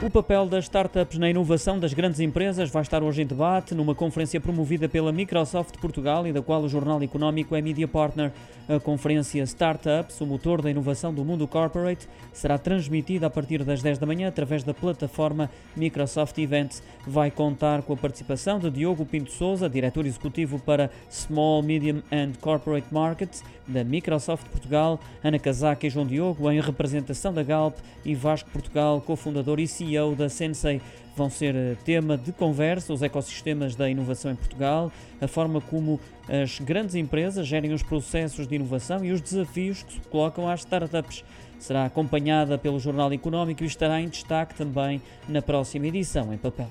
O papel das startups na inovação das grandes empresas vai estar hoje em debate numa conferência promovida pela Microsoft Portugal e da qual o Jornal Económico é media partner. A conferência Startups, o motor da inovação do mundo corporate, será transmitida a partir das 10 da manhã através da plataforma Microsoft Events. Vai contar com a participação de Diogo Pinto Souza, diretor executivo para Small, Medium and Corporate Markets da Microsoft Portugal, Ana Casaca e João Diogo em representação da Galp e Vasco Portugal, cofundador e CEO CEO da Sensei vão ser eh, tema de conversa os ecossistemas da inovação em Portugal, a forma como as grandes empresas gerem os processos de inovação e os desafios que se colocam às startups. Será acompanhada pelo Jornal Económico e estará em destaque também na próxima edição em papel.